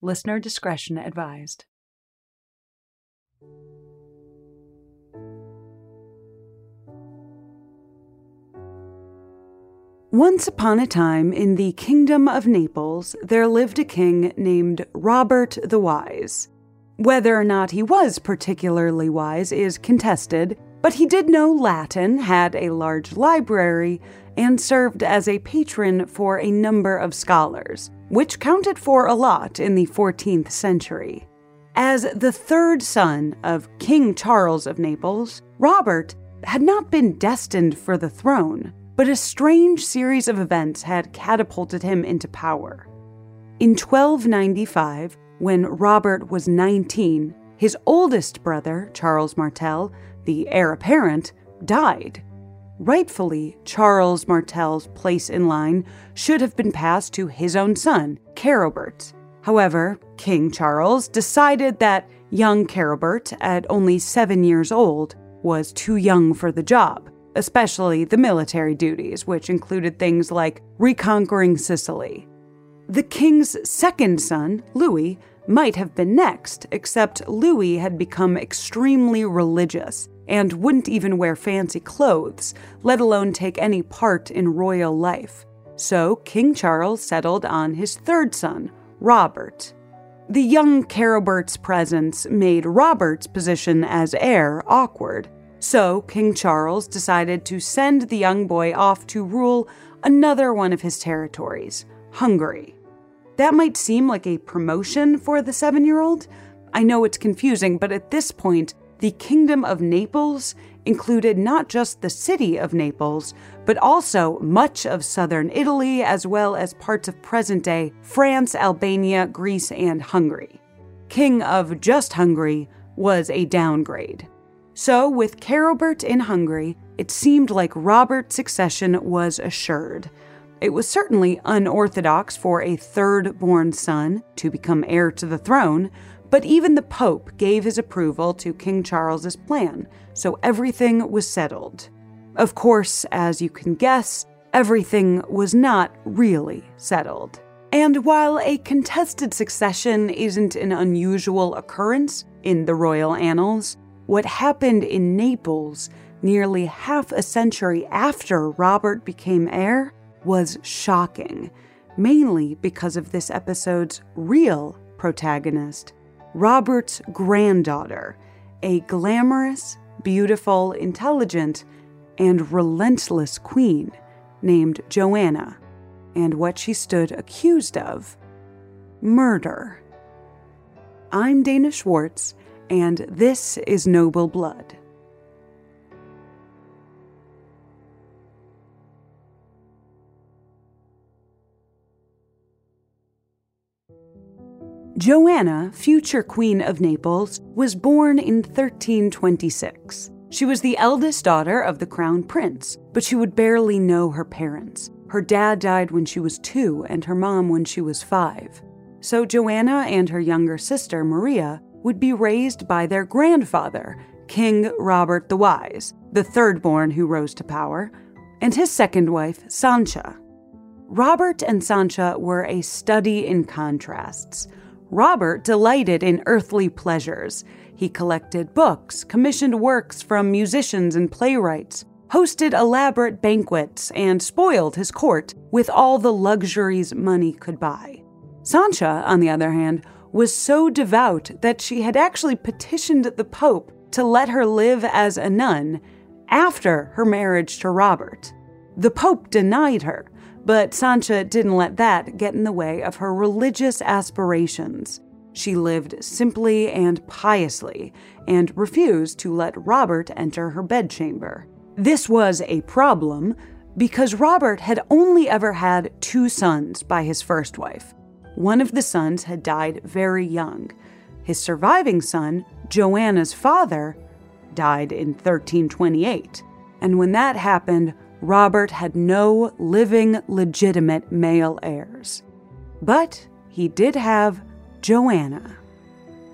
Listener discretion advised. Once upon a time in the Kingdom of Naples, there lived a king named Robert the Wise. Whether or not he was particularly wise is contested, but he did know Latin, had a large library, and served as a patron for a number of scholars, which counted for a lot in the 14th century. As the third son of King Charles of Naples, Robert had not been destined for the throne, but a strange series of events had catapulted him into power. In 1295, when Robert was 19, his oldest brother, Charles Martel, the heir apparent, died. Rightfully, Charles Martel's place in line should have been passed to his own son, Carobert. However, King Charles decided that young Carobert, at only seven years old, was too young for the job especially the military duties, which included things like reconquering Sicily. The king's second son, Louis, might have been next, except Louis had become extremely religious and wouldn't even wear fancy clothes, let alone take any part in royal life. So King Charles settled on his third son, Robert. The young Carobert's presence made Robert's position as heir awkward, so, King Charles decided to send the young boy off to rule another one of his territories, Hungary. That might seem like a promotion for the seven year old. I know it's confusing, but at this point, the Kingdom of Naples included not just the city of Naples, but also much of southern Italy, as well as parts of present day France, Albania, Greece, and Hungary. King of just Hungary was a downgrade. So, with Carobert in Hungary, it seemed like Robert's succession was assured. It was certainly unorthodox for a third born son to become heir to the throne, but even the Pope gave his approval to King Charles's plan, so everything was settled. Of course, as you can guess, everything was not really settled. And while a contested succession isn't an unusual occurrence in the royal annals, what happened in Naples nearly half a century after Robert became heir was shocking, mainly because of this episode's real protagonist, Robert's granddaughter, a glamorous, beautiful, intelligent, and relentless queen named Joanna, and what she stood accused of murder. I'm Dana Schwartz and this is Noble Blood. Joanna, future Queen of Naples, was born in 1326. She was the eldest daughter of the crown prince, but she would barely know her parents. Her dad died when she was two, and her mom when she was five. So Joanna and her younger sister, Maria, would be raised by their grandfather, King Robert the Wise, the third born who rose to power, and his second wife, Sancha. Robert and Sancha were a study in contrasts. Robert delighted in earthly pleasures. He collected books, commissioned works from musicians and playwrights, hosted elaborate banquets, and spoiled his court with all the luxuries money could buy. Sancha, on the other hand, was so devout that she had actually petitioned the Pope to let her live as a nun after her marriage to Robert. The Pope denied her, but Sancha didn't let that get in the way of her religious aspirations. She lived simply and piously and refused to let Robert enter her bedchamber. This was a problem because Robert had only ever had two sons by his first wife. One of the sons had died very young. His surviving son, Joanna's father, died in 1328. And when that happened, Robert had no living legitimate male heirs. But he did have Joanna.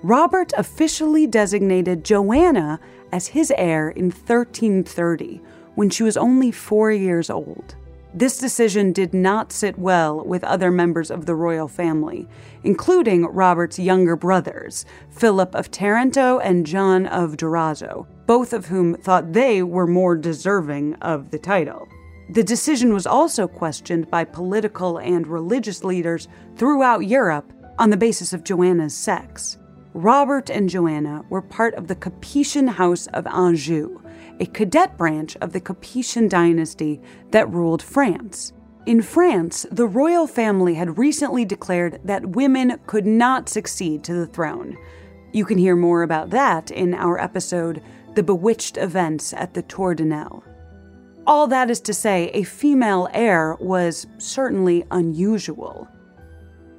Robert officially designated Joanna as his heir in 1330 when she was only four years old. This decision did not sit well with other members of the royal family, including Robert's younger brothers, Philip of Taranto and John of Durazzo, both of whom thought they were more deserving of the title. The decision was also questioned by political and religious leaders throughout Europe on the basis of Joanna's sex. Robert and Joanna were part of the Capetian House of Anjou, a cadet branch of the Capetian dynasty that ruled France. In France, the royal family had recently declared that women could not succeed to the throne. You can hear more about that in our episode, The Bewitched Events at the Tour de Nesle. All that is to say, a female heir was certainly unusual.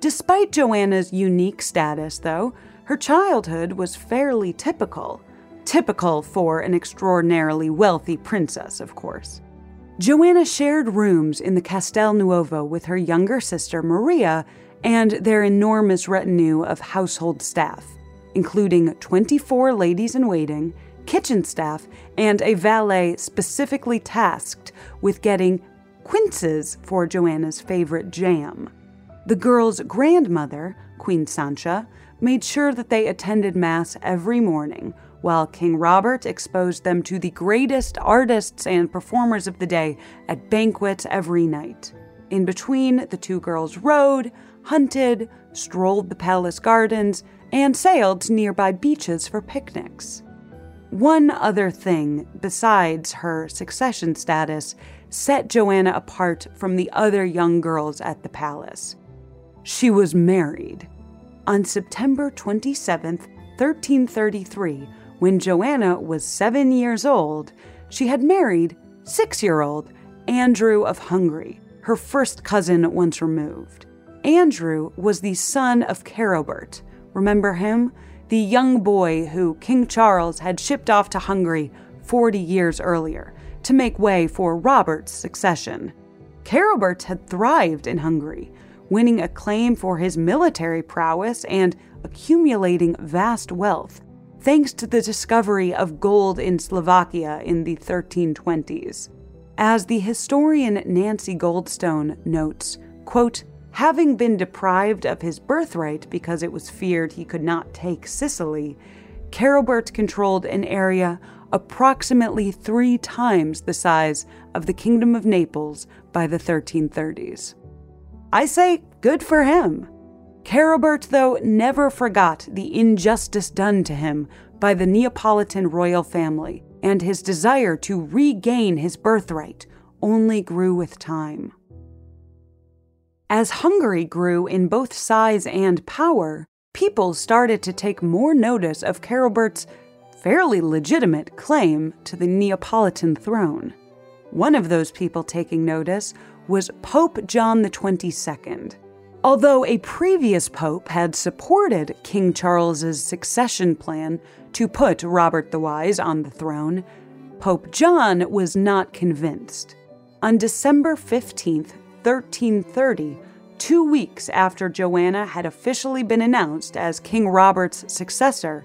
Despite Joanna's unique status, though, her childhood was fairly typical. Typical for an extraordinarily wealthy princess, of course. Joanna shared rooms in the Castel Nuovo with her younger sister Maria and their enormous retinue of household staff, including 24 ladies in waiting, kitchen staff, and a valet specifically tasked with getting quinces for Joanna's favorite jam. The girls' grandmother, Queen Sancha, made sure that they attended Mass every morning, while King Robert exposed them to the greatest artists and performers of the day at banquets every night. In between, the two girls rode, hunted, strolled the palace gardens, and sailed to nearby beaches for picnics. One other thing, besides her succession status, set Joanna apart from the other young girls at the palace. She was married. On September 27, 1333, when Joanna was seven years old, she had married six year old Andrew of Hungary, her first cousin once removed. Andrew was the son of Carobert. Remember him? The young boy who King Charles had shipped off to Hungary 40 years earlier to make way for Robert's succession. Carobert had thrived in Hungary, winning acclaim for his military prowess and accumulating vast wealth, thanks to the discovery of gold in Slovakia in the 1320s. As the historian Nancy Goldstone notes, quote, having been deprived of his birthright because it was feared he could not take Sicily, Carobert controlled an area approximately three times the size of the Kingdom of Naples by the 1330s. I say good for him. Carobert, though, never forgot the injustice done to him by the Neapolitan royal family, and his desire to regain his birthright only grew with time. As Hungary grew in both size and power, people started to take more notice of Carobert's fairly legitimate claim to the Neapolitan throne. One of those people taking notice was Pope John XXII. Although a previous pope had supported King Charles's succession plan to put Robert the Wise on the throne, Pope John was not convinced. On December 15, 1330, two weeks after Joanna had officially been announced as King Robert's successor,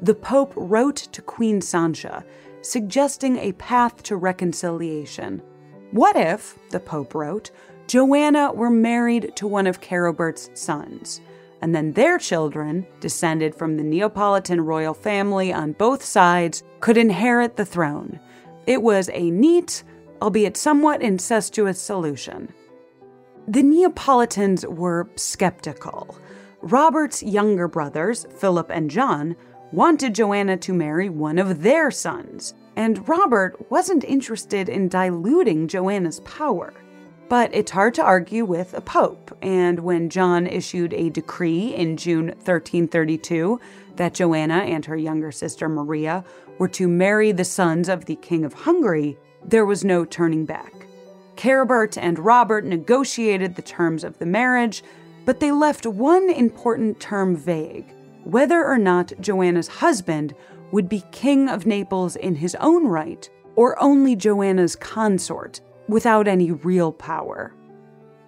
the Pope wrote to Queen Sancha, suggesting a path to reconciliation. What if, the Pope wrote, Joanna were married to one of Carobert's sons, and then their children, descended from the Neapolitan royal family on both sides, could inherit the throne. It was a neat, albeit somewhat incestuous solution. The Neapolitans were skeptical. Robert's younger brothers, Philip and John, wanted Joanna to marry one of their sons, and Robert wasn't interested in diluting Joanna's power. But it's hard to argue with a pope, and when John issued a decree in June 1332 that Joanna and her younger sister Maria were to marry the sons of the King of Hungary, there was no turning back. Carobert and Robert negotiated the terms of the marriage, but they left one important term vague whether or not Joanna's husband would be King of Naples in his own right, or only Joanna's consort, without any real power.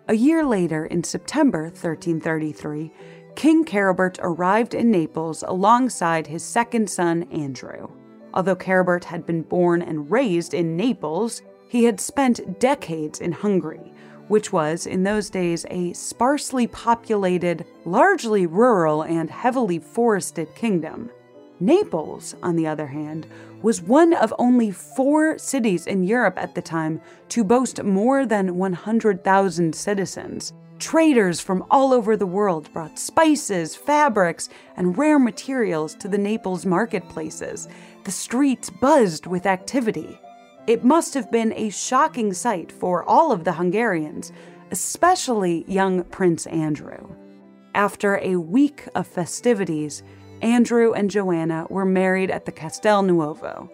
A year later, in September 1333, King Carobert arrived in Naples alongside his second son, Andrew. Although Carobert had been born and raised in Naples, he had spent decades in Hungary, which was, in those days, a sparsely populated, largely rural, and heavily forested kingdom. Naples, on the other hand, was one of only four cities in Europe at the time to boast more than 100,000 citizens. Traders from all over the world brought spices, fabrics, and rare materials to the Naples marketplaces. The streets buzzed with activity. It must have been a shocking sight for all of the Hungarians, especially young Prince Andrew. After a week of festivities, Andrew and Joanna were married at the Castel Nuovo.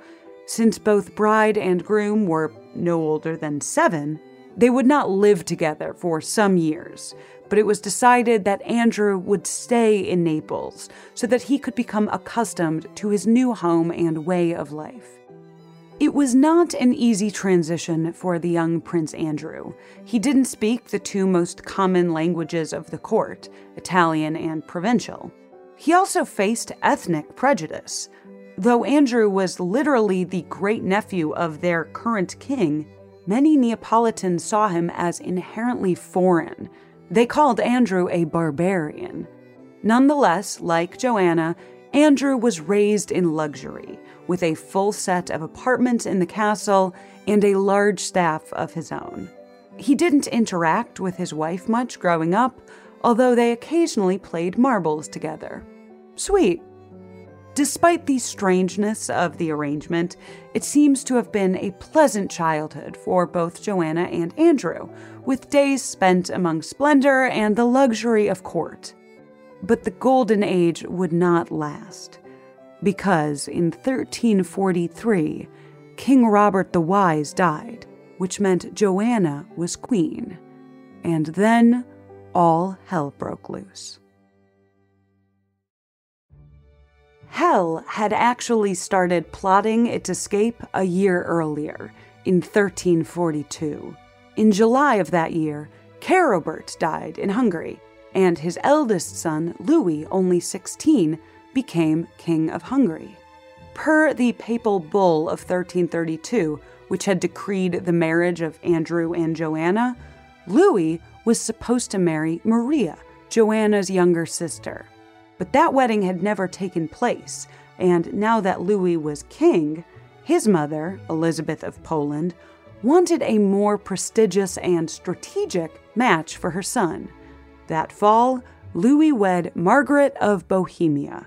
Since both bride and groom were no older than seven, they would not live together for some years, but it was decided that Andrew would stay in Naples so that he could become accustomed to his new home and way of life. It was not an easy transition for the young Prince Andrew. He didn't speak the two most common languages of the court, Italian and Provençal. He also faced ethnic prejudice. Though Andrew was literally the great nephew of their current king, many Neapolitans saw him as inherently foreign. They called Andrew a barbarian. Nonetheless, like Joanna, Andrew was raised in luxury with a full set of apartments in the castle and a large staff of his own. He didn't interact with his wife much growing up, although they occasionally played marbles together. Sweet. Despite the strangeness of the arrangement, it seems to have been a pleasant childhood for both Joanna and Andrew, with days spent among splendor and the luxury of court. But the golden age would not last because in 1343, King Robert the Wise died, which meant Joanna was queen. And then all hell broke loose. Hell had actually started plotting its escape a year earlier, in 1342. In July of that year, Carobert died in Hungary, and his eldest son, Louis, only 16, became King of Hungary. Per the papal bull of 1332, which had decreed the marriage of Andrew and Joanna, Louis was supposed to marry Maria, Joanna's younger sister. But that wedding had never taken place, and now that Louis was king, his mother, Elizabeth of Poland, wanted a more prestigious and strategic match for her son. That fall, Louis wed Margaret of Bohemia.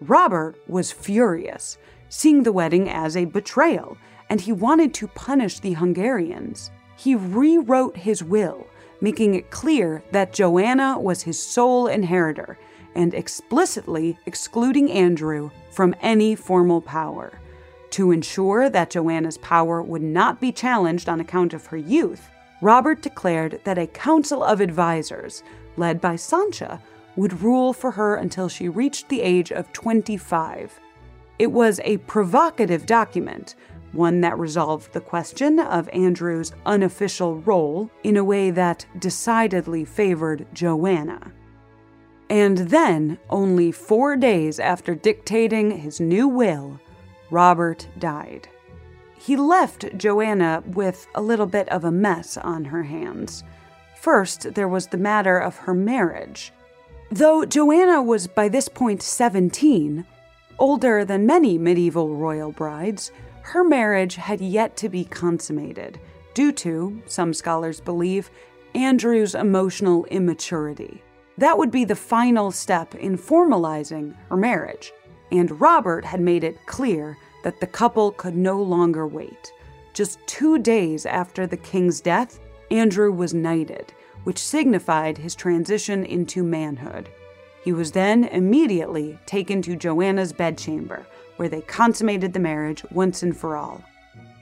Robert was furious, seeing the wedding as a betrayal, and he wanted to punish the Hungarians. He rewrote his will, making it clear that Joanna was his sole inheritor and explicitly excluding Andrew from any formal power. To ensure that Joanna's power would not be challenged on account of her youth, Robert declared that a council of advisors, led by Sancha, would rule for her until she reached the age of 25. It was a provocative document, one that resolved the question of Andrew's unofficial role in a way that decidedly favored Joanna. And then, only four days after dictating his new will, Robert died. He left Joanna with a little bit of a mess on her hands. First, there was the matter of her marriage. Though Joanna was by this point 17, older than many medieval royal brides, her marriage had yet to be consummated due to, some scholars believe, Andrew's emotional immaturity. That would be the final step in formalizing her marriage, and Robert had made it clear that the couple could no longer wait. Just two days after the king's death, Andrew was knighted, which signified his transition into manhood. He was then immediately taken to Joanna's bedchamber, where they consummated the marriage once and for all.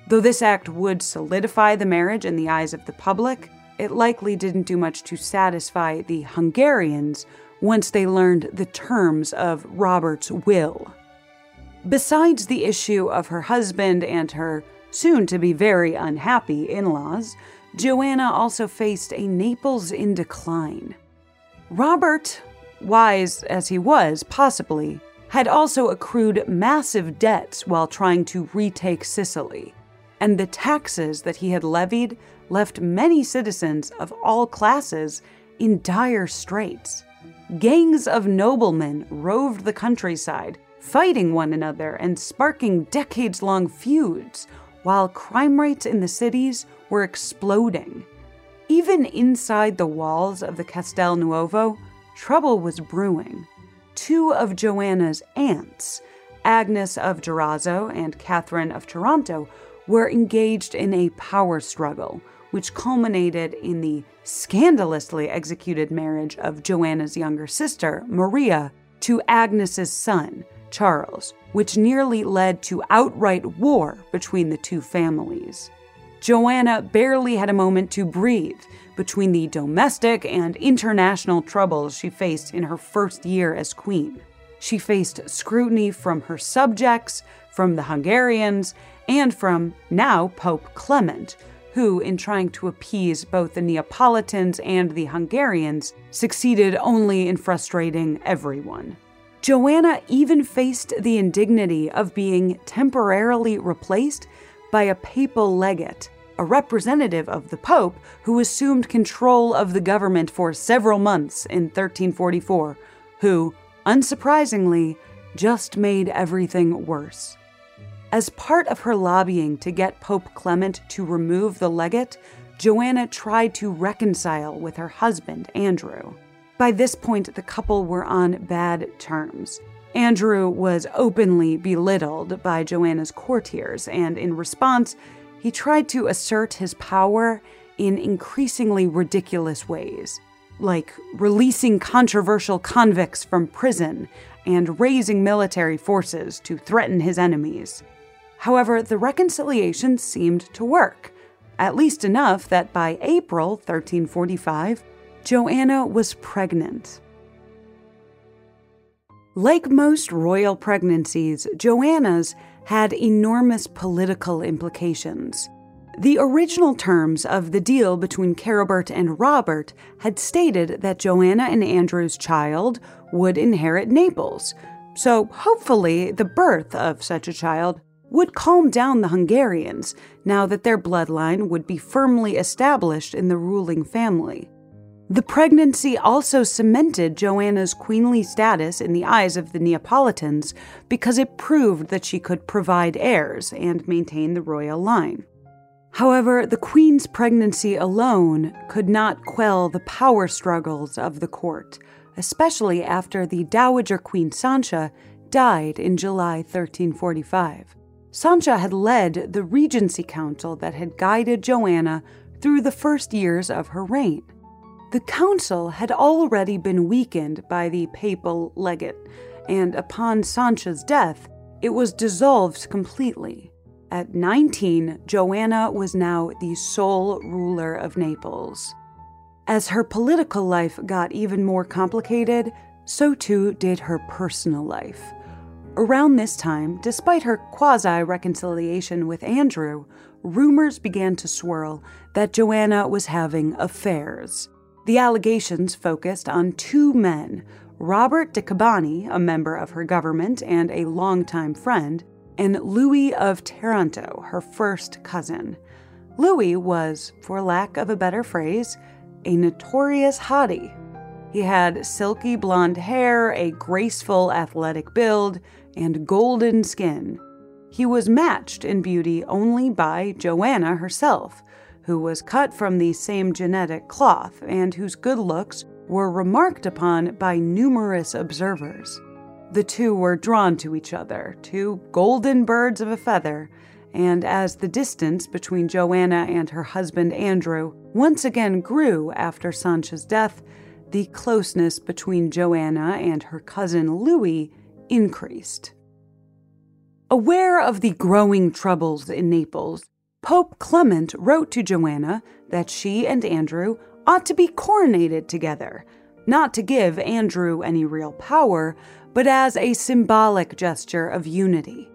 Though this act would solidify the marriage in the eyes of the public, it likely didn't do much to satisfy the Hungarians once they learned the terms of Robert's will. Besides the issue of her husband and her soon to be very unhappy in laws, Joanna also faced a Naples in decline. Robert, wise as he was, possibly, had also accrued massive debts while trying to retake Sicily, and the taxes that he had levied left many citizens of all classes in dire straits. Gangs of noblemen roved the countryside, fighting one another and sparking decades long feuds, while crime rates in the cities were exploding. Even inside the walls of the Castel Nuovo, trouble was brewing two of Joanna's aunts, Agnes of Durazzo and Catherine of Taranto, were engaged in a power struggle, which culminated in the scandalously executed marriage of Joanna's younger sister, Maria, to Agnes's son, Charles, which nearly led to outright war between the two families. Joanna barely had a moment to breathe between the domestic and international troubles she faced in her first year as queen. She faced scrutiny from her subjects, from the Hungarians, and from now Pope Clement, who, in trying to appease both the Neapolitans and the Hungarians, succeeded only in frustrating everyone. Joanna even faced the indignity of being temporarily replaced by a papal legate a representative of the Pope who assumed control of the government for several months in 1344, who, unsurprisingly, just made everything worse. As part of her lobbying to get Pope Clement to remove the legate, Joanna tried to reconcile with her husband, Andrew. By this point, the couple were on bad terms. Andrew was openly belittled by Joanna's courtiers, and in response, he tried to assert his power in increasingly ridiculous ways, like releasing controversial convicts from prison and raising military forces to threaten his enemies. However, the reconciliation seemed to work, at least enough that by April 1345, Joanna was pregnant. Like most royal pregnancies, Joanna's had enormous political implications. The original terms of the deal between Carobert and Robert had stated that Joanna and Andrew's child would inherit Naples, so hopefully the birth of such a child would calm down the Hungarians now that their bloodline would be firmly established in the ruling family. The pregnancy also cemented Joanna's queenly status in the eyes of the Neapolitans because it proved that she could provide heirs and maintain the royal line. However, the queen's pregnancy alone could not quell the power struggles of the court, especially after the Dowager Queen Sancha died in July 1345. Sancha had led the Regency Council that had guided Joanna through the first years of her reign. The council had already been weakened by the papal legate, and upon Sancha's death, it was dissolved completely. At 19, Joanna was now the sole ruler of Naples. As her political life got even more complicated, so too did her personal life. Around this time, despite her quasi reconciliation with Andrew, rumors began to swirl that Joanna was having affairs. The allegations focused on two men Robert de Cabani, a member of her government and a longtime friend, and Louis of Taranto, her first cousin. Louis was, for lack of a better phrase, a notorious hottie. He had silky blonde hair, a graceful athletic build, and golden skin. he was matched in beauty only by Joanna herself, who was cut from the same genetic cloth and whose good looks were remarked upon by numerous observers. The two were drawn to each other, two golden birds of a feather, and as the distance between Joanna and her husband Andrew once again grew after Sancha's death, the closeness between Joanna and her cousin Louis increased. Aware of the growing troubles in Naples, Pope Clement wrote to Joanna that she and Andrew ought to be coronated together, not to give Andrew any real power, but as a symbolic gesture of unity.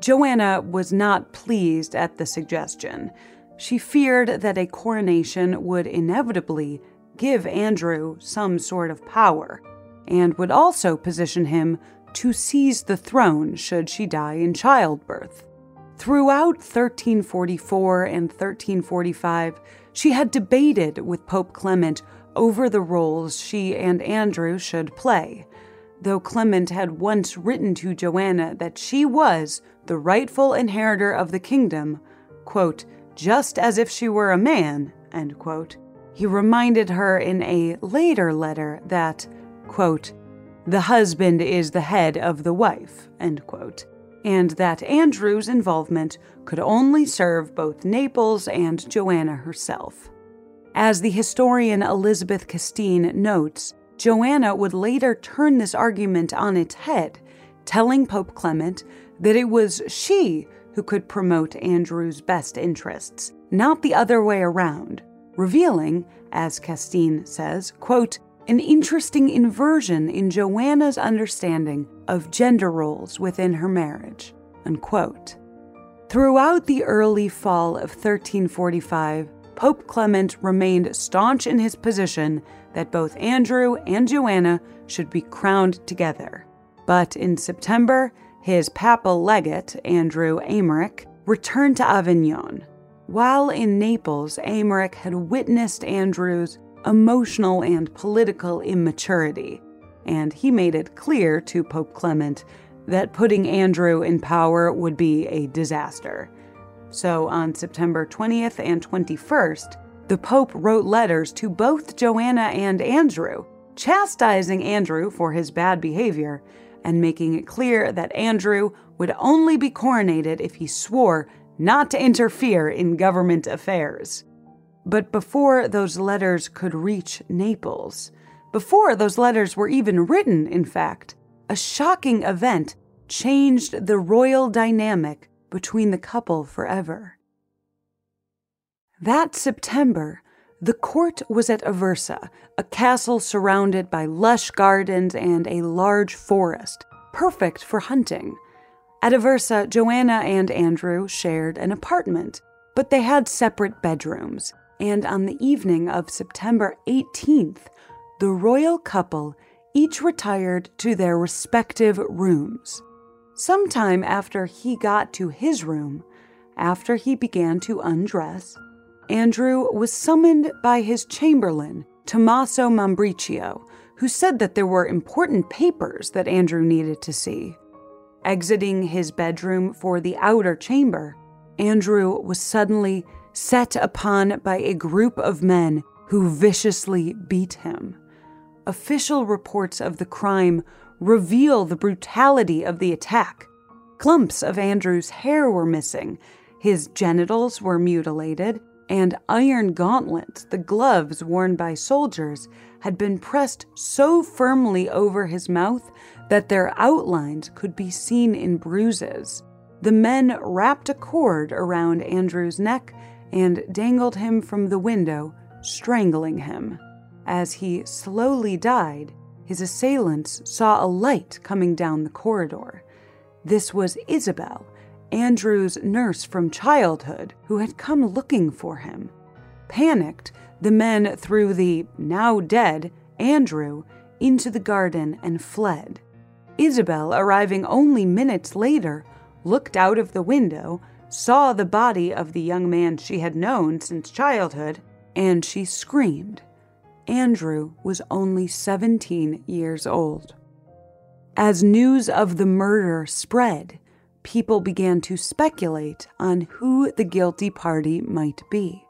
Joanna was not pleased at the suggestion. She feared that a coronation would inevitably give Andrew some sort of power, and would also position him to seize the throne should she die in childbirth. Throughout 1344 and 1345, she had debated with Pope Clement over the roles she and Andrew should play though Clement had once written to Joanna that she was the rightful inheritor of the kingdom, quote, just as if she were a man, end quote, he reminded her in a later letter that, quote, the husband is the head of the wife, end quote, and that Andrew's involvement could only serve both Naples and Joanna herself. As the historian Elizabeth Casteen notes, Joanna would later turn this argument on its head, telling Pope Clement that it was she who could promote Andrew's best interests, not the other way around, revealing, as Casteen says, quote, an interesting inversion in Joanna's understanding of gender roles within her marriage. Unquote. Throughout the early fall of 1345, Pope Clement remained staunch in his position that both Andrew and Joanna should be crowned together. But in September, his papal legate, Andrew Emmerich, returned to Avignon. While in Naples, Emmerich had witnessed Andrew's emotional and political immaturity, and he made it clear to Pope Clement that putting Andrew in power would be a disaster. So on September 20th and 21st, the Pope wrote letters to both Joanna and Andrew, chastising Andrew for his bad behavior and making it clear that Andrew would only be coronated if he swore not to interfere in government affairs. But before those letters could reach Naples, before those letters were even written, in fact, a shocking event changed the royal dynamic between the couple forever. That September, the court was at Aversa, a castle surrounded by lush gardens and a large forest, perfect for hunting. At Aversa, Joanna and Andrew shared an apartment, but they had separate bedrooms, and on the evening of September 18th, the royal couple each retired to their respective rooms. Sometime after he got to his room, after he began to undress, Andrew was summoned by his chamberlain, Tommaso Mambriccio, who said that there were important papers that Andrew needed to see. Exiting his bedroom for the outer chamber, Andrew was suddenly set upon by a group of men who viciously beat him. Official reports of the crime reveal the brutality of the attack. Clumps of Andrew's hair were missing, his genitals were mutilated, and iron gauntlets, the gloves worn by soldiers, had been pressed so firmly over his mouth that their outlines could be seen in bruises. The men wrapped a cord around Andrew's neck and dangled him from the window, strangling him. As he slowly died, his assailants saw a light coming down the corridor. This was Isabel, Andrew's nurse from childhood, who had come looking for him. Panicked, the men threw the now dead Andrew into the garden and fled. Isabel, arriving only minutes later, looked out of the window, saw the body of the young man she had known since childhood, and she screamed. Andrew was only 17 years old. As news of the murder spread, people began to speculate on who the guilty party might be.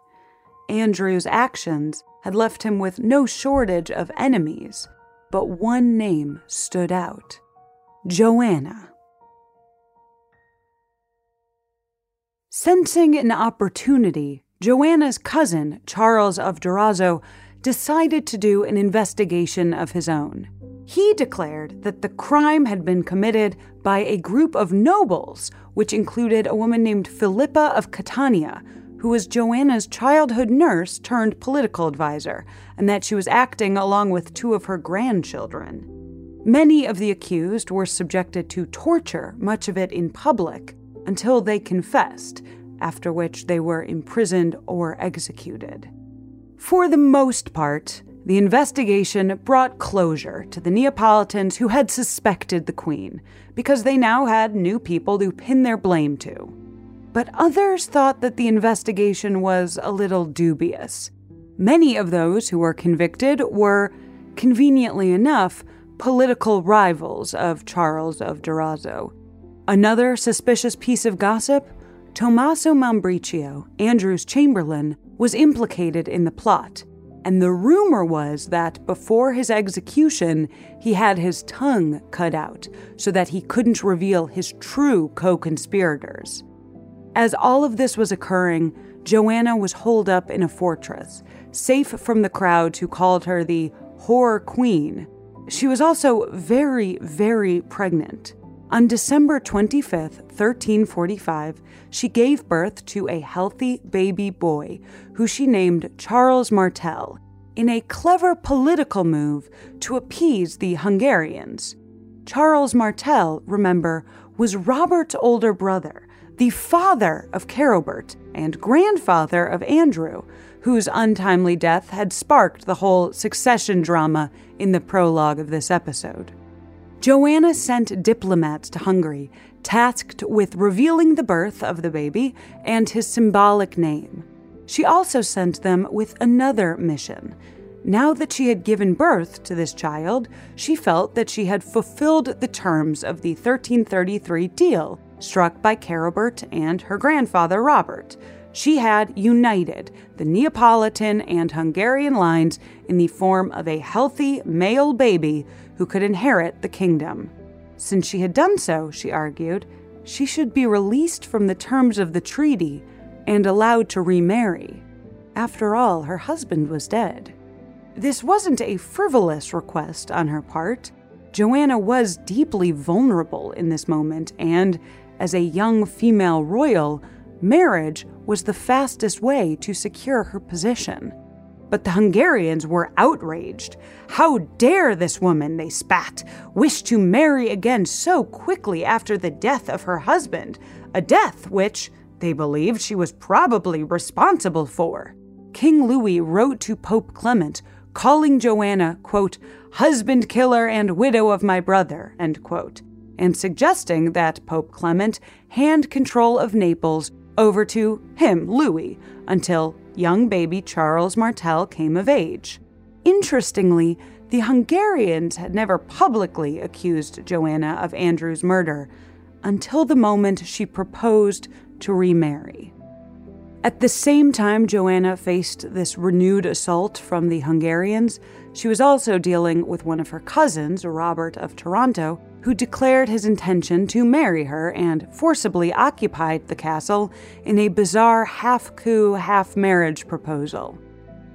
Andrew's actions had left him with no shortage of enemies, but one name stood out Joanna. Sensing an opportunity, Joanna's cousin, Charles of Durazzo, decided to do an investigation of his own. He declared that the crime had been committed by a group of nobles, which included a woman named Philippa of Catania, who was Joanna's childhood nurse turned political advisor, and that she was acting along with two of her grandchildren. Many of the accused were subjected to torture, much of it in public, until they confessed, after which they were imprisoned or executed. For the most part, the investigation brought closure to the Neapolitans who had suspected the Queen, because they now had new people to pin their blame to. But others thought that the investigation was a little dubious. Many of those who were convicted were, conveniently enough, political rivals of Charles of Durazzo. Another suspicious piece of gossip Tommaso Mambriccio, Andrew's chamberlain, was implicated in the plot, and the rumor was that before his execution, he had his tongue cut out so that he couldn't reveal his true co conspirators. As all of this was occurring, Joanna was holed up in a fortress, safe from the crowds who called her the Whore Queen. She was also very, very pregnant. On December 25, 1345, she gave birth to a healthy baby boy who she named Charles Martel in a clever political move to appease the Hungarians. Charles Martel, remember, was Robert's older brother, the father of Carobert and grandfather of Andrew, whose untimely death had sparked the whole succession drama in the prologue of this episode. Joanna sent diplomats to Hungary, tasked with revealing the birth of the baby and his symbolic name. She also sent them with another mission. Now that she had given birth to this child, she felt that she had fulfilled the terms of the 1333 deal struck by Carobert and her grandfather Robert. She had united the Neapolitan and Hungarian lines in the form of a healthy male baby who could inherit the kingdom. Since she had done so, she argued, she should be released from the terms of the treaty and allowed to remarry. After all, her husband was dead. This wasn't a frivolous request on her part. Joanna was deeply vulnerable in this moment, and as a young female royal, marriage was the fastest way to secure her position. But the Hungarians were outraged. How dare this woman, they spat, wish to marry again so quickly after the death of her husband, a death which, they believed, she was probably responsible for. King Louis wrote to Pope Clement, calling Joanna, quote, husband killer and widow of my brother, end quote, and suggesting that Pope Clement hand control of Naples over to him, Louis, until young baby Charles Martel came of age. Interestingly, the Hungarians had never publicly accused Joanna of Andrew's murder until the moment she proposed to remarry. At the same time Joanna faced this renewed assault from the Hungarians, she was also dealing with one of her cousins, Robert of Taranto, who declared his intention to marry her and forcibly occupied the castle in a bizarre half coup, half marriage proposal.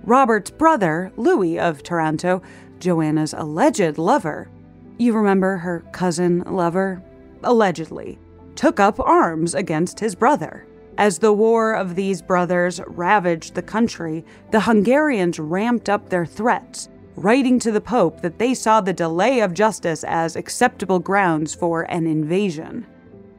Robert's brother, Louis of Taranto, Joanna's alleged lover, you remember her cousin lover? Allegedly, took up arms against his brother. As the war of these brothers ravaged the country, the Hungarians ramped up their threats, writing to the Pope that they saw the delay of justice as acceptable grounds for an invasion.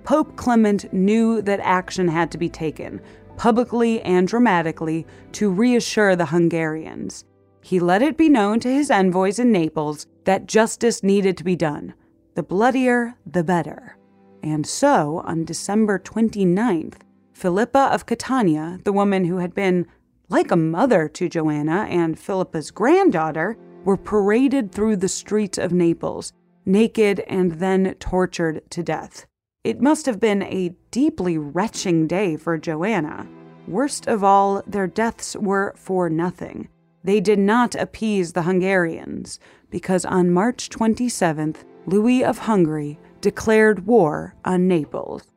Pope Clement knew that action had to be taken, publicly and dramatically, to reassure the Hungarians. He let it be known to his envoys in Naples that justice needed to be done. The bloodier, the better. And so, on December 29th, Philippa of Catania, the woman who had been like a mother to Joanna and Philippa's granddaughter, were paraded through the streets of Naples, naked and then tortured to death. It must have been a deeply retching day for Joanna. Worst of all, their deaths were for nothing. They did not appease the Hungarians, because on March 27th, Louis of Hungary declared war on Naples.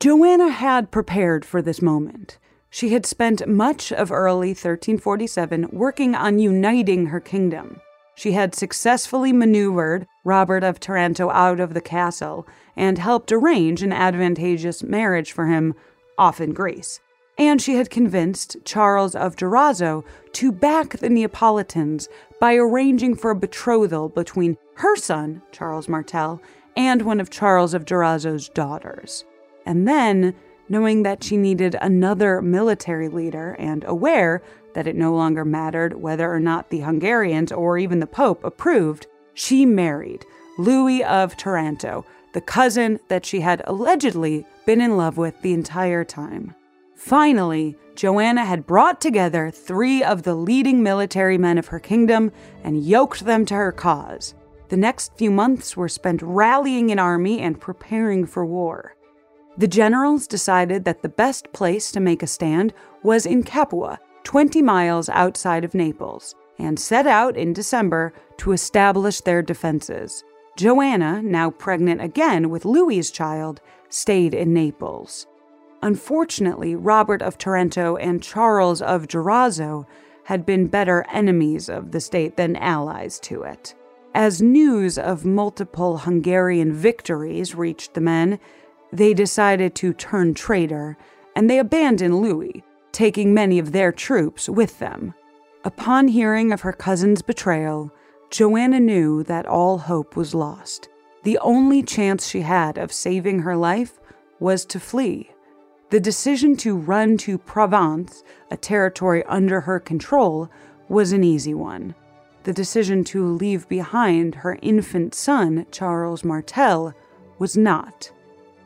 Joanna had prepared for this moment. She had spent much of early 1347 working on uniting her kingdom. She had successfully maneuvered Robert of Taranto out of the castle and helped arrange an advantageous marriage for him off in Greece. And she had convinced Charles of Durazzo to back the Neapolitans by arranging for a betrothal between her son, Charles Martel, and one of Charles of Durazzo's daughters. And then, knowing that she needed another military leader and aware that it no longer mattered whether or not the Hungarians or even the Pope approved, she married Louis of Taranto, the cousin that she had allegedly been in love with the entire time. Finally, Joanna had brought together three of the leading military men of her kingdom and yoked them to her cause. The next few months were spent rallying an army and preparing for war. The generals decided that the best place to make a stand was in Capua, 20 miles outside of Naples, and set out in December to establish their defenses. Joanna, now pregnant again with Louis's child, stayed in Naples. Unfortunately, Robert of Taranto and Charles of Durazzo had been better enemies of the state than allies to it. As news of multiple Hungarian victories reached the men, they decided to turn traitor, and they abandoned Louis, taking many of their troops with them. Upon hearing of her cousin's betrayal, Joanna knew that all hope was lost. The only chance she had of saving her life was to flee. The decision to run to Provence, a territory under her control, was an easy one. The decision to leave behind her infant son, Charles Martel, was not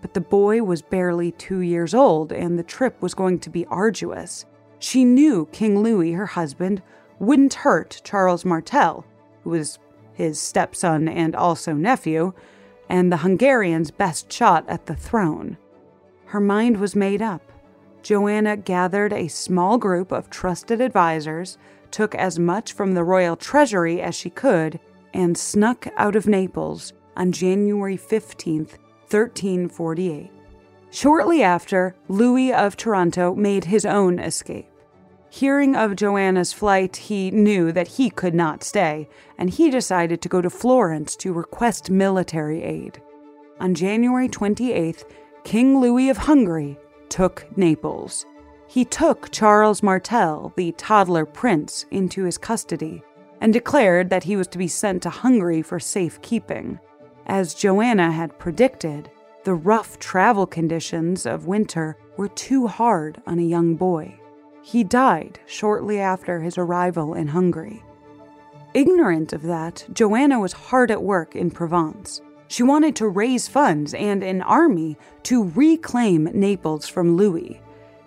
but the boy was barely two years old and the trip was going to be arduous. She knew King Louis, her husband, wouldn't hurt Charles Martel, who was his stepson and also nephew, and the Hungarians' best shot at the throne. Her mind was made up. Joanna gathered a small group of trusted advisers, took as much from the royal treasury as she could, and snuck out of Naples on January 15th, 1348. Shortly after, Louis of Taranto made his own escape. Hearing of Joanna's flight, he knew that he could not stay, and he decided to go to Florence to request military aid. On January 28th, King Louis of Hungary took Naples. He took Charles Martel, the toddler prince, into his custody and declared that he was to be sent to Hungary for safekeeping. As Joanna had predicted, the rough travel conditions of winter were too hard on a young boy. He died shortly after his arrival in Hungary. Ignorant of that, Joanna was hard at work in Provence. She wanted to raise funds and an army to reclaim Naples from Louis.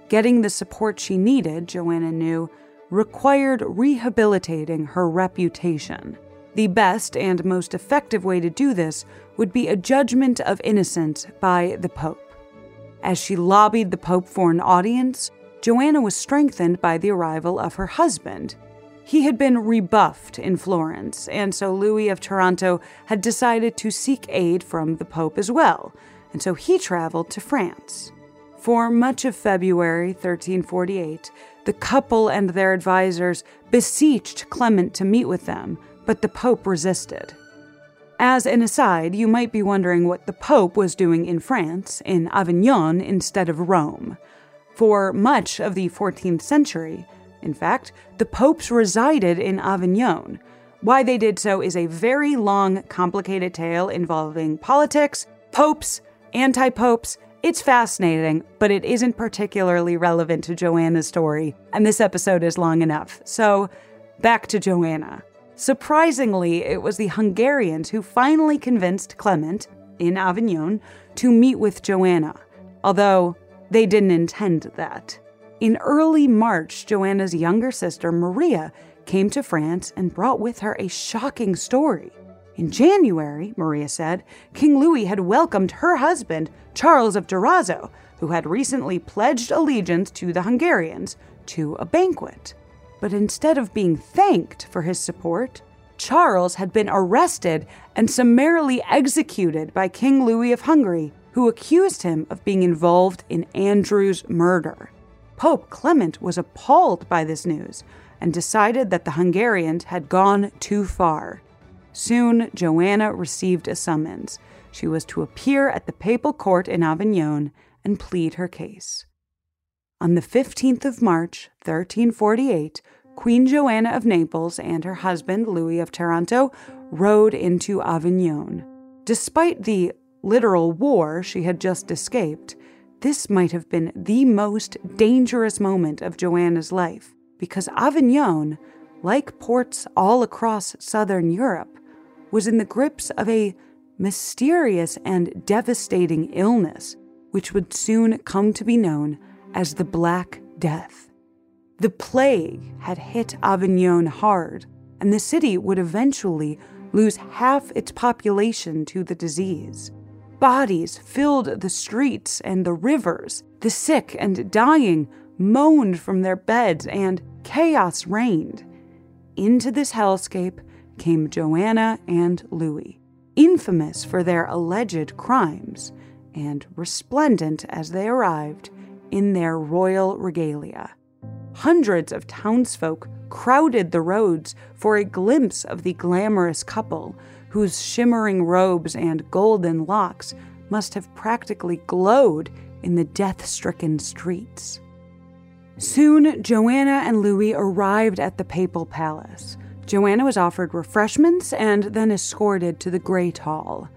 Getting the support she needed, Joanna knew, required rehabilitating her reputation. The best and most effective way to do this would be a judgment of innocence by the Pope. As she lobbied the Pope for an audience, Joanna was strengthened by the arrival of her husband. He had been rebuffed in Florence, and so Louis of Taranto had decided to seek aid from the Pope as well, and so he traveled to France. For much of February 1348, the couple and their advisers beseeched Clement to meet with them, but the Pope resisted. As an aside, you might be wondering what the Pope was doing in France, in Avignon, instead of Rome. For much of the 14th century, in fact, the popes resided in Avignon. Why they did so is a very long, complicated tale involving politics, popes, anti popes. It's fascinating, but it isn't particularly relevant to Joanna's story, and this episode is long enough. So, back to Joanna. Surprisingly, it was the Hungarians who finally convinced Clement, in Avignon, to meet with Joanna, although they didn't intend that. In early March, Joanna's younger sister, Maria, came to France and brought with her a shocking story. In January, Maria said, King Louis had welcomed her husband, Charles of Durazzo, who had recently pledged allegiance to the Hungarians, to a banquet. But instead of being thanked for his support, Charles had been arrested and summarily executed by King Louis of Hungary, who accused him of being involved in Andrew's murder. Pope Clement was appalled by this news and decided that the Hungarians had gone too far. Soon, Joanna received a summons. She was to appear at the papal court in Avignon and plead her case. On the 15th of March, 1348, Queen Joanna of Naples and her husband, Louis of Taranto, rode into Avignon. Despite the literal war she had just escaped, this might have been the most dangerous moment of Joanna's life because Avignon, like ports all across southern Europe, was in the grips of a mysterious and devastating illness, which would soon come to be known as the Black Death. The plague had hit Avignon hard, and the city would eventually lose half its population to the disease. Bodies filled the streets and the rivers. The sick and dying moaned from their beds, and chaos reigned. Into this hellscape came Joanna and Louis, infamous for their alleged crimes, and resplendent as they arrived in their royal regalia. Hundreds of townsfolk crowded the roads for a glimpse of the glamorous couple whose shimmering robes and golden locks must have practically glowed in the death stricken streets. Soon, Joanna and Louis arrived at the papal palace. Joanna was offered refreshments and then escorted to the Great Hall.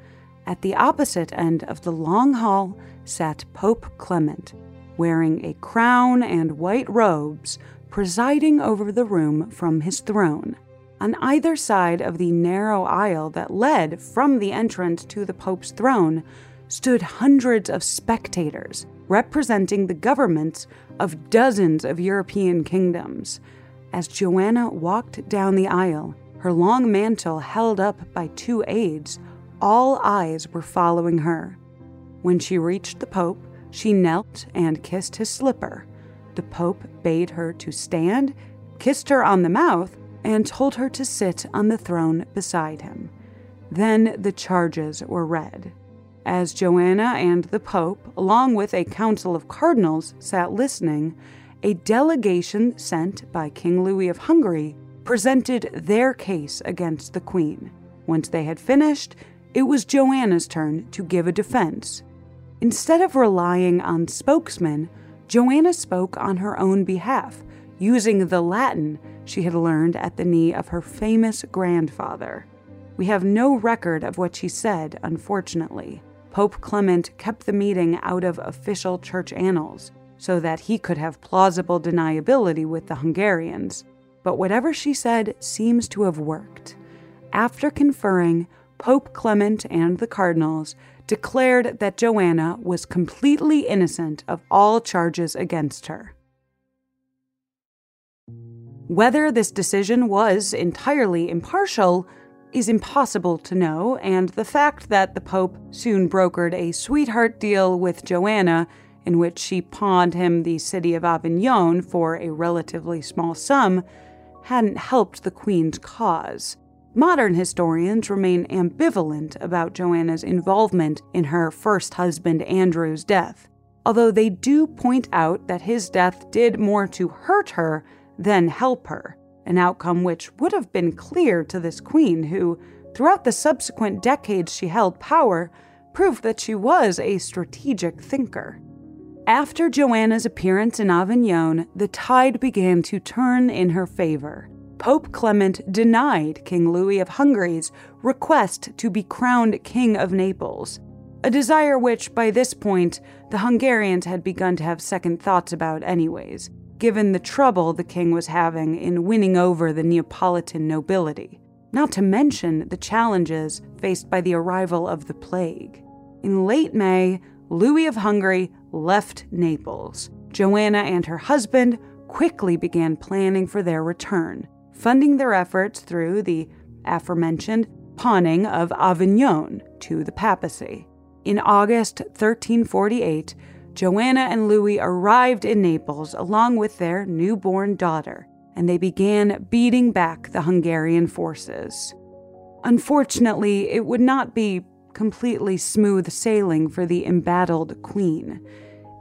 At the opposite end of the long hall sat Pope Clement, wearing a crown and white robes, presiding over the room from his throne. On either side of the narrow aisle that led from the entrance to the Pope's throne stood hundreds of spectators representing the governments of dozens of European kingdoms. As Joanna walked down the aisle, her long mantle held up by two aides, all eyes were following her. When she reached the Pope, she knelt and kissed his slipper. The Pope bade her to stand, kissed her on the mouth, and told her to sit on the throne beside him. Then the charges were read. As Joanna and the Pope, along with a council of cardinals, sat listening, a delegation sent by King Louis of Hungary presented their case against the Queen. Once they had finished, it was Joanna's turn to give a defense. Instead of relying on spokesmen, Joanna spoke on her own behalf, using the Latin she had learned at the knee of her famous grandfather. We have no record of what she said, unfortunately. Pope Clement kept the meeting out of official church annals so that he could have plausible deniability with the Hungarians. But whatever she said seems to have worked. After conferring, Pope Clement and the cardinals declared that Joanna was completely innocent of all charges against her. Whether this decision was entirely impartial is impossible to know, and the fact that the Pope soon brokered a sweetheart deal with Joanna, in which she pawned him the city of Avignon for a relatively small sum, hadn't helped the Queen's cause. Modern historians remain ambivalent about Joanna's involvement in her first husband Andrew's death, although they do point out that his death did more to hurt her than help her, an outcome which would have been clear to this queen who, throughout the subsequent decades she held power, proved that she was a strategic thinker. After Joanna's appearance in Avignon, the tide began to turn in her favor. Pope Clement denied King Louis of Hungary's request to be crowned King of Naples, a desire which, by this point, the Hungarians had begun to have second thoughts about, anyways given the trouble the king was having in winning over the Neapolitan nobility, not to mention the challenges faced by the arrival of the plague. In late May, Louis of Hungary left Naples. Joanna and her husband quickly began planning for their return, funding their efforts through the aforementioned pawning of Avignon to the papacy. In August 1348, Joanna and Louis arrived in Naples along with their newborn daughter, and they began beating back the Hungarian forces. Unfortunately, it would not be completely smooth sailing for the embattled queen.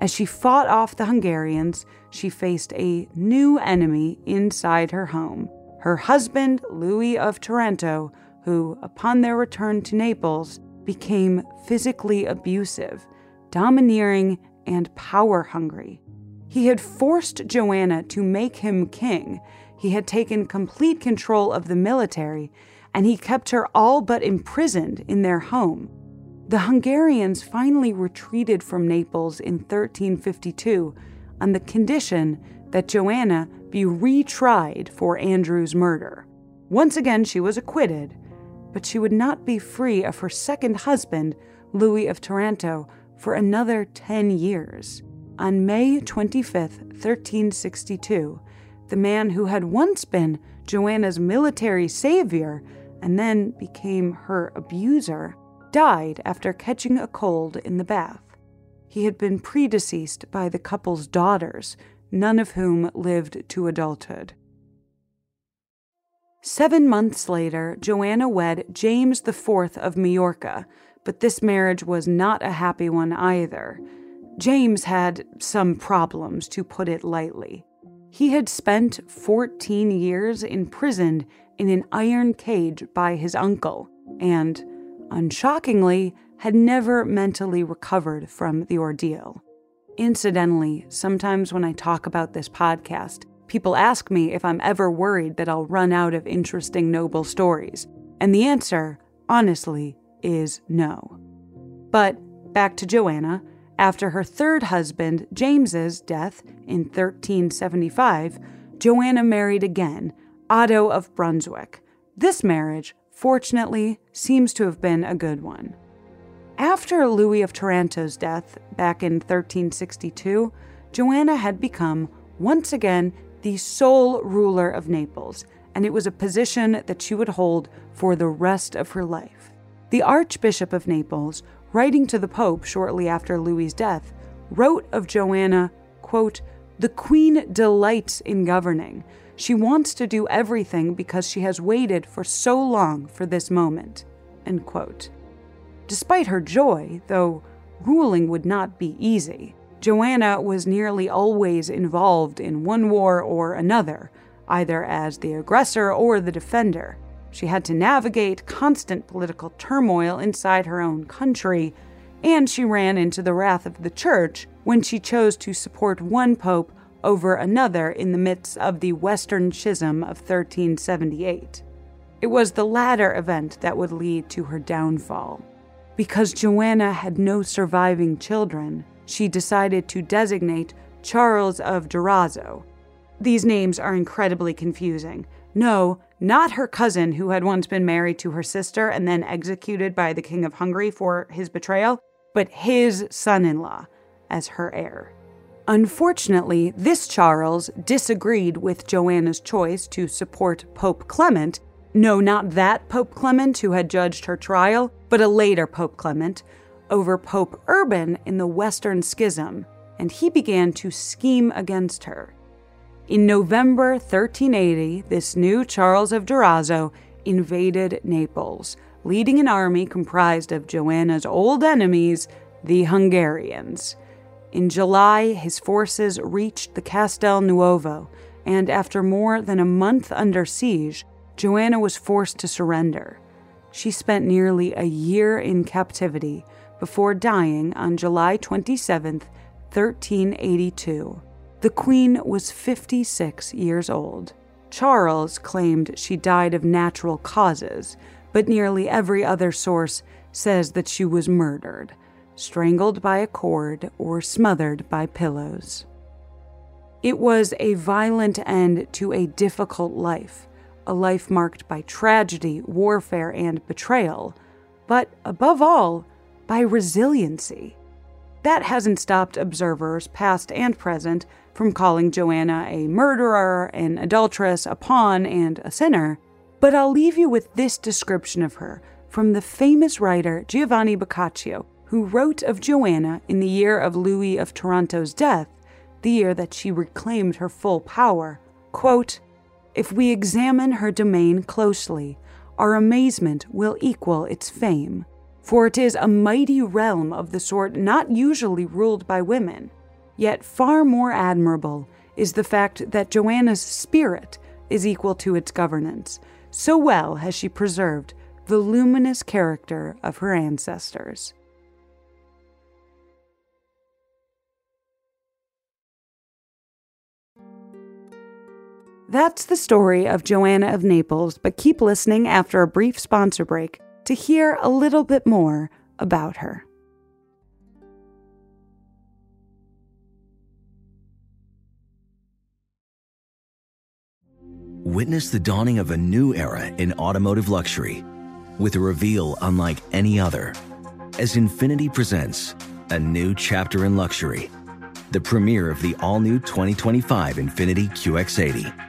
As she fought off the Hungarians, she faced a new enemy inside her home her husband, Louis of Taranto, who, upon their return to Naples, became physically abusive, domineering, and power hungry. He had forced Joanna to make him king. He had taken complete control of the military, and he kept her all but imprisoned in their home. The Hungarians finally retreated from Naples in 1352 on the condition that Joanna be retried for Andrew's murder. Once again, she was acquitted, but she would not be free of her second husband, Louis of Taranto, for another 10 years. On May 25, 1362, the man who had once been Joanna's military savior and then became her abuser, died after catching a cold in the bath. He had been predeceased by the couple's daughters, none of whom lived to adulthood. Seven months later, Joanna wed James IV of Majorca, but this marriage was not a happy one either. James had some problems, to put it lightly. He had spent 14 years imprisoned in an iron cage by his uncle, and, unshockingly, had never mentally recovered from the ordeal. Incidentally, sometimes when I talk about this podcast, people ask me if I'm ever worried that I'll run out of interesting noble stories. And the answer, honestly, is no. But back to Joanna. After her third husband, James's, death in 1375, Joanna married again, Otto of Brunswick. This marriage, fortunately, seems to have been a good one. After Louis of Taranto's death back in 1362, Joanna had become, once again, the sole ruler of Naples, and it was a position that she would hold for the rest of her life. The Archbishop of Naples, writing to the Pope shortly after Louis's death, wrote of Joanna, quote, The Queen delights in governing. She wants to do everything because she has waited for so long for this moment. End quote. Despite her joy, though ruling would not be easy, Joanna was nearly always involved in one war or another, either as the aggressor or the defender. She had to navigate constant political turmoil inside her own country, and she ran into the wrath of the church when she chose to support one pope over another in the midst of the Western Schism of 1378. It was the latter event that would lead to her downfall. Because Joanna had no surviving children, she decided to designate Charles of Durazzo. These names are incredibly confusing. No, not her cousin who had once been married to her sister and then executed by the King of Hungary for his betrayal, but his son in law as her heir. Unfortunately, this Charles disagreed with Joanna's choice to support Pope Clement no, not that Pope Clement who had judged her trial, but a later Pope Clement, over Pope Urban in the Western Schism, and he began to scheme against her. In November 1380, this new Charles of Durazzo invaded Naples, leading an army comprised of Joanna's old enemies, the Hungarians. In July, his forces reached the Castel Nuovo, and after more than a month under siege, Joanna was forced to surrender. She spent nearly a year in captivity before dying on July 27, 1382. The queen was 56 years old. Charles claimed she died of natural causes, but nearly every other source says that she was murdered, strangled by a cord, or smothered by pillows. It was a violent end to a difficult life a life marked by tragedy, warfare, and betrayal, but above all, by resiliency. That hasn't stopped observers, past and present, from calling Joanna a murderer, an adulteress, a pawn, and a sinner. But I'll leave you with this description of her from the famous writer Giovanni Boccaccio, who wrote of Joanna in the year of Louis of Taranto's death, the year that she reclaimed her full power. Quote, If we examine her domain closely, our amazement will equal its fame, for it is a mighty realm of the sort not usually ruled by women. Yet far more admirable is the fact that Joanna's spirit is equal to its governance. So well has she preserved the luminous character of her ancestors. That's the story of Joanna of Naples, but keep listening after a brief sponsor break to hear a little bit more about her. Witness the dawning of a new era in automotive luxury with a reveal unlike any other as Infiniti presents a new chapter in luxury, the premiere of the all new 2025 Infiniti QX80.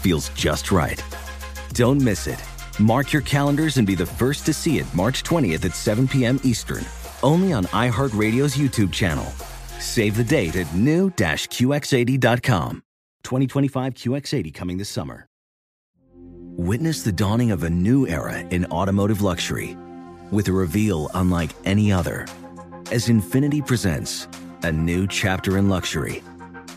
feels just right. Don't miss it. Mark your calendars and be the first to see it March 20th at 7 p.m. Eastern, only on iHeartRadio's YouTube channel. Save the date at new-QX80.com. 2025 QX80 coming this summer. Witness the dawning of a new era in automotive luxury with a reveal unlike any other as Infiniti presents a new chapter in luxury,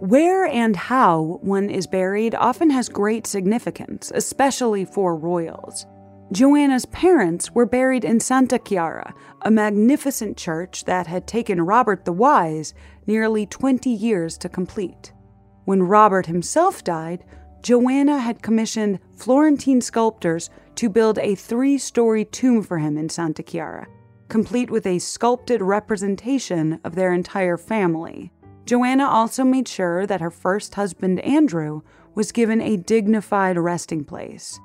Where and how one is buried often has great significance, especially for royals. Joanna's parents were buried in Santa Chiara, a magnificent church that had taken Robert the Wise nearly 20 years to complete. When Robert himself died, Joanna had commissioned Florentine sculptors to build a three story tomb for him in Santa Chiara, complete with a sculpted representation of their entire family. Joanna also made sure that her first husband, Andrew, was given a dignified resting place.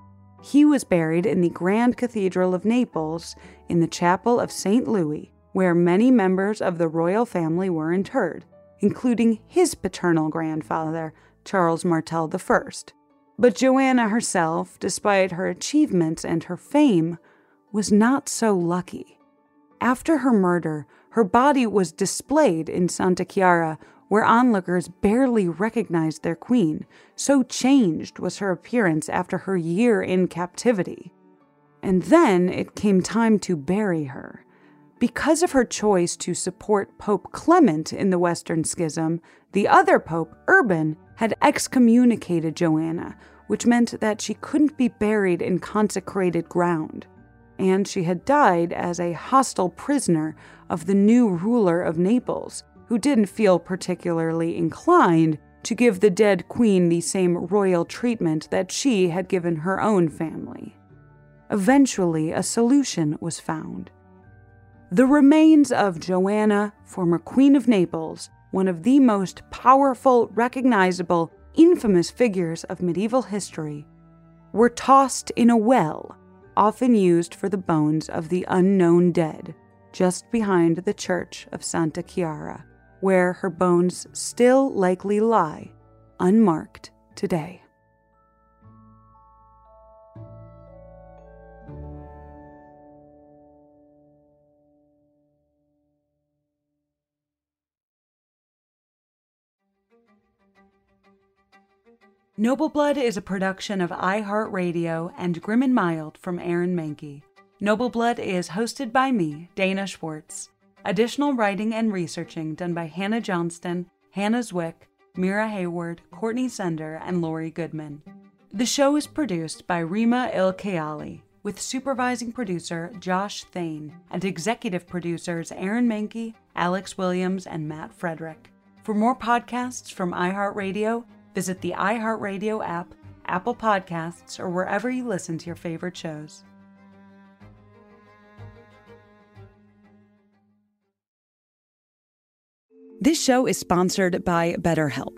He was buried in the Grand Cathedral of Naples in the Chapel of St. Louis, where many members of the royal family were interred, including his paternal grandfather, Charles Martel I. But Joanna herself, despite her achievements and her fame, was not so lucky. After her murder, her body was displayed in Santa Chiara, where onlookers barely recognized their queen, so changed was her appearance after her year in captivity. And then it came time to bury her. Because of her choice to support Pope Clement in the Western Schism, the other Pope, Urban, had excommunicated Joanna, which meant that she couldn't be buried in consecrated ground and she had died as a hostile prisoner of the new ruler of Naples, who didn't feel particularly inclined to give the dead queen the same royal treatment that she had given her own family. Eventually, a solution was found. The remains of Joanna, former Queen of Naples, one of the most powerful, recognizable, infamous figures of medieval history, were tossed in a well often used for the bones of the unknown dead, just behind the church of Santa Chiara. where her bones still likely lie, unmarked today. Noble Blood is a production of iHeartRadio and Grim and Mild from Aaron Mahnke. Noble Blood is hosted by me, Dana Schwartz. Additional writing and researching done by Hannah Johnston, Hannah Zwick, Mira Hayward, Courtney Sender, and Lori Goodman. The show is produced by Rima Ilkayali, with supervising producer Josh Thane and executive producers Aaron Mahnke, Alex Williams, and Matt Frederick. For more podcasts from iHeartRadio, visit the iHeartRadio app, Apple Podcasts, or wherever you listen to your favorite shows. This show is sponsored by BetterHelp.